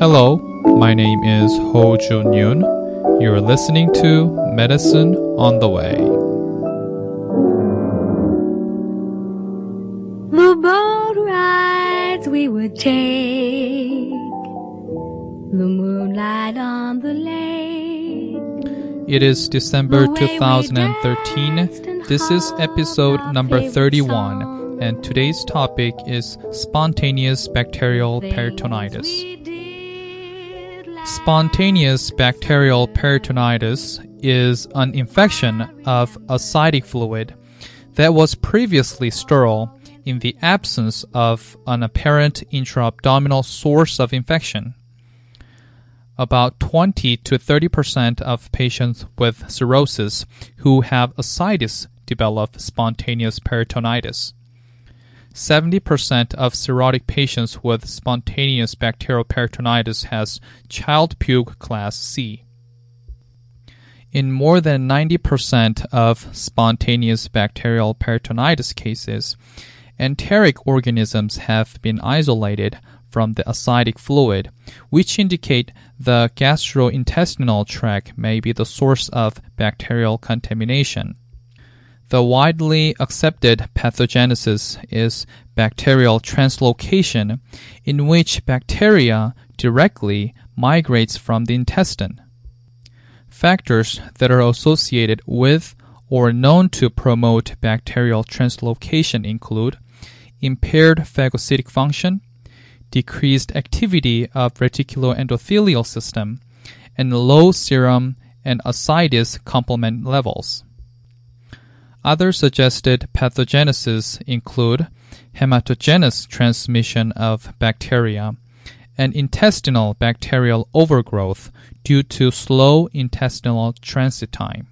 Hello, my name is Ho Jun Yun. You're listening to Medicine on the Way. The boat rides we would take, the moonlight on the lake. It is December 2013. This is episode number 31, and today's topic is spontaneous bacterial peritonitis. Spontaneous bacterial peritonitis is an infection of ascitic fluid that was previously sterile in the absence of an apparent intra-abdominal source of infection. About 20 to 30 percent of patients with cirrhosis who have ascites develop spontaneous peritonitis. 70% of cirrhotic patients with spontaneous bacterial peritonitis has Child-Pugh class C. In more than 90% of spontaneous bacterial peritonitis cases, enteric organisms have been isolated from the ascitic fluid, which indicate the gastrointestinal tract may be the source of bacterial contamination. The widely accepted pathogenesis is bacterial translocation, in which bacteria directly migrates from the intestine. Factors that are associated with or known to promote bacterial translocation include impaired phagocytic function, decreased activity of reticuloendothelial system, and low serum and ascites complement levels. Other suggested pathogenesis include hematogenous transmission of bacteria and intestinal bacterial overgrowth due to slow intestinal transit time.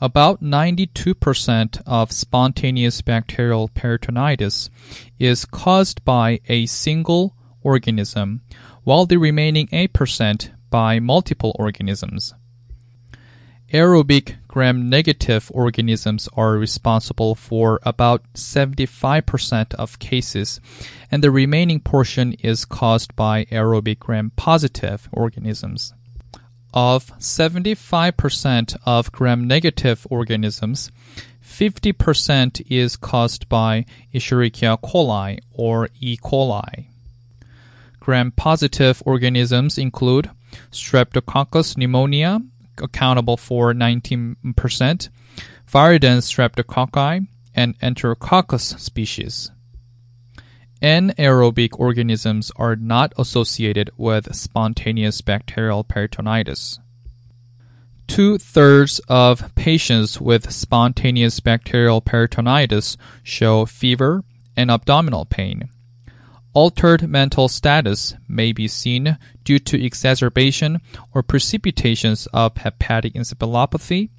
About 92% of spontaneous bacterial peritonitis is caused by a single organism, while the remaining 8% by multiple organisms. Aerobic gram negative organisms are responsible for about 75% of cases, and the remaining portion is caused by aerobic gram positive organisms. Of 75% of gram negative organisms, 50% is caused by Escherichia coli or E. coli. Gram positive organisms include Streptococcus pneumonia, accountable for 19%, Viridans streptococci, and Enterococcus species. Anaerobic organisms are not associated with spontaneous bacterial peritonitis. Two thirds of patients with spontaneous bacterial peritonitis show fever and abdominal pain. Altered mental status may be seen due to exacerbation or precipitations of hepatic encephalopathy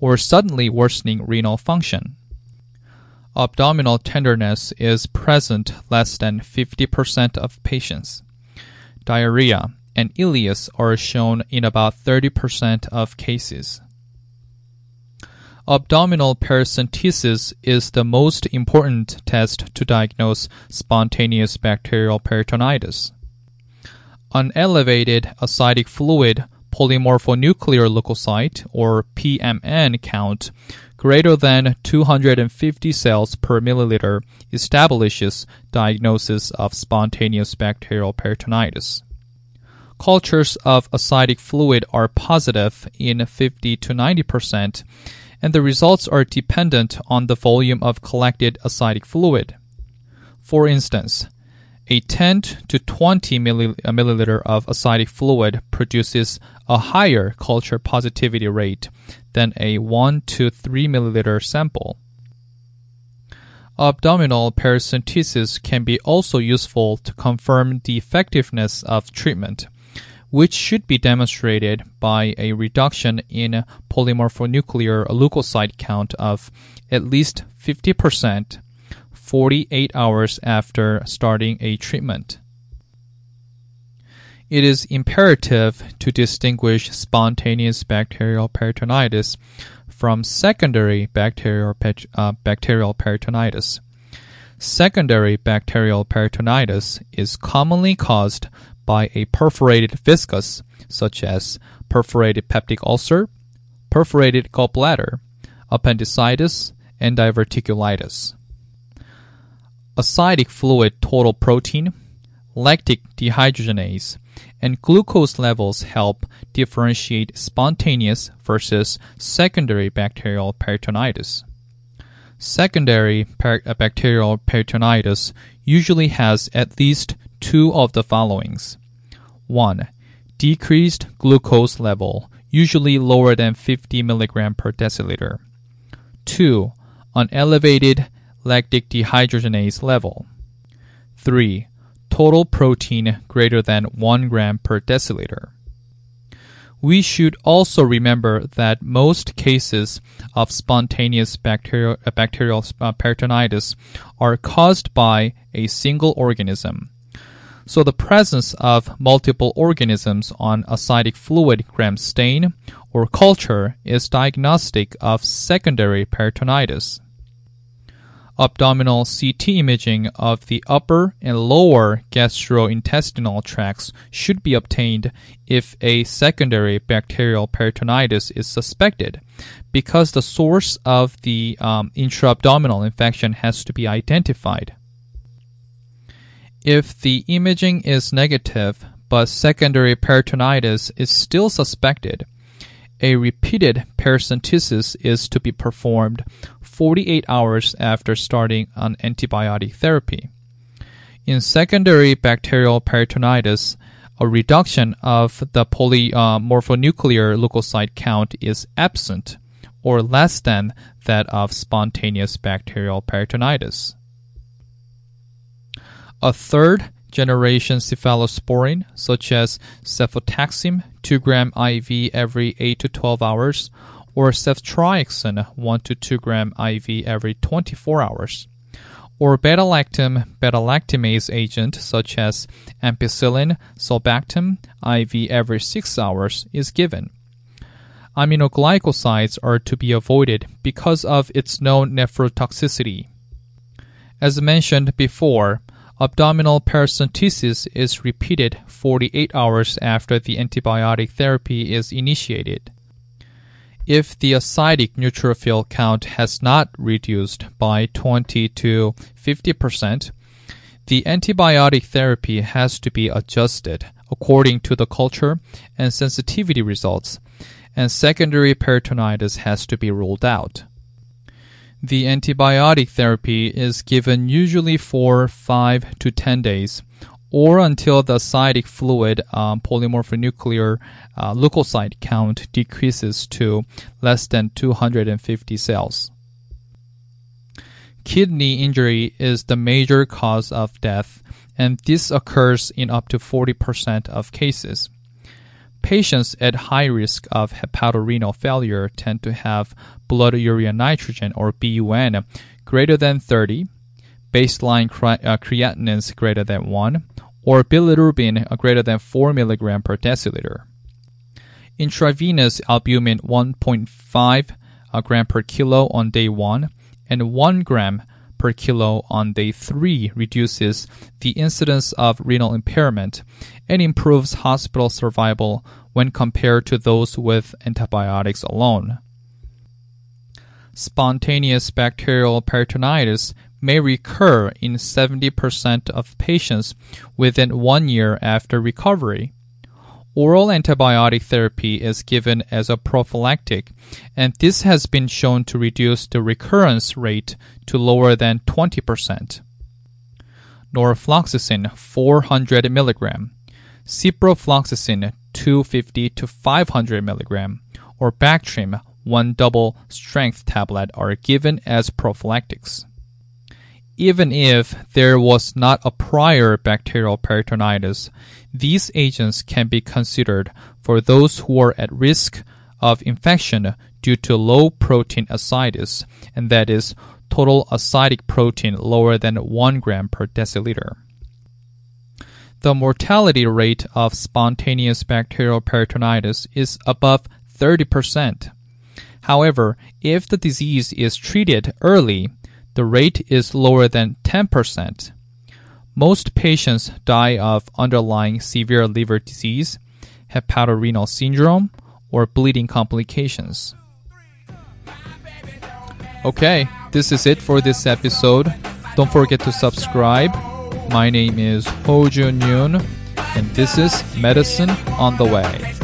or suddenly worsening renal function. Abdominal tenderness is present less than 50% of patients. Diarrhea and ileus are shown in about 30% of cases. Abdominal paracentesis is the most important test to diagnose spontaneous bacterial peritonitis. An elevated ascitic fluid polymorphonuclear leukocyte or PMN count greater than 250 cells per milliliter establishes diagnosis of spontaneous bacterial peritonitis. Cultures of ascitic fluid are positive in 50 to 90 percent and the results are dependent on the volume of collected ascitic fluid. For instance, a 10 to 20 milliliter of ascitic fluid produces a higher culture positivity rate than a 1 to 3 milliliter sample. Abdominal paracentesis can be also useful to confirm the effectiveness of treatment which should be demonstrated by a reduction in polymorphonuclear leukocyte count of at least 50% 48 hours after starting a treatment. It is imperative to distinguish spontaneous bacterial peritonitis from secondary bacterial, uh, bacterial peritonitis. Secondary bacterial peritonitis is commonly caused by a perforated viscus, such as perforated peptic ulcer, perforated gallbladder, appendicitis, and diverticulitis. Ascitic fluid total protein, lactic dehydrogenase, and glucose levels help differentiate spontaneous versus secondary bacterial peritonitis. Secondary per- bacterial peritonitis usually has at least two of the followings. 1. Decreased glucose level, usually lower than 50 mg per deciliter. 2. An elevated lactic dehydrogenase level. 3 total protein greater than 1 gram per deciliter. We should also remember that most cases of spontaneous bacterial, bacterial peritonitis are caused by a single organism. So the presence of multiple organisms on ascitic fluid gram stain or culture is diagnostic of secondary peritonitis abdominal CT imaging of the upper and lower gastrointestinal tracts should be obtained if a secondary bacterial peritonitis is suspected, because the source of the um, intra-abdominal infection has to be identified. If the imaging is negative, but secondary peritonitis is still suspected, a repeated paracentesis is to be performed 48 hours after starting on antibiotic therapy. In secondary bacterial peritonitis, a reduction of the polymorphonuclear leukocyte count is absent or less than that of spontaneous bacterial peritonitis. A third generation cephalosporin, such as cefotaxime 2 gram IV every 8 to 12 hours, or ceftriaxone 1 to 2 gram IV every 24 hours, or beta-lactam beta-lactamase agent such as ampicillin sulbactam IV every 6 hours is given. Aminoglycosides are to be avoided because of its known nephrotoxicity. As mentioned before, abdominal paracentesis is repeated 48 hours after the antibiotic therapy is initiated. If the ascitic neutrophil count has not reduced by 20 to 50%, the antibiotic therapy has to be adjusted according to the culture and sensitivity results, and secondary peritonitis has to be ruled out. The antibiotic therapy is given usually for 5 to 10 days or until the ascitic fluid um, polymorphonuclear uh, leukocyte count decreases to less than 250 cells. Kidney injury is the major cause of death, and this occurs in up to 40% of cases. Patients at high risk of hepatorenal failure tend to have blood urea nitrogen or BUN greater than 30, baseline uh, creatinines greater than 1, or bilirubin greater than 4 mg per deciliter. Intravenous albumin 1.5 uh, gram per kilo on day 1 and 1 gram per kilo on day 3 reduces the incidence of renal impairment and improves hospital survival when compared to those with antibiotics alone. Spontaneous bacterial peritonitis may recur in 70% of patients within one year after recovery. Oral antibiotic therapy is given as a prophylactic, and this has been shown to reduce the recurrence rate to lower than 20%. Norfloxacin 400 mg, ciprofloxacin 250 to 500 mg, or Bactrim one double strength tablet are given as prophylactics even if there was not a prior bacterial peritonitis, these agents can be considered for those who are at risk of infection due to low protein ascites, and that is total ascitic protein lower than 1 gram per deciliter. The mortality rate of spontaneous bacterial peritonitis is above 30%. However, if the disease is treated early, the rate is lower than 10%. Most patients die of underlying severe liver disease, hepatorenal syndrome, or bleeding complications. Okay, this is it for this episode. Don't forget to subscribe. My name is Ho Jun Yoon, and this is Medicine on the Way.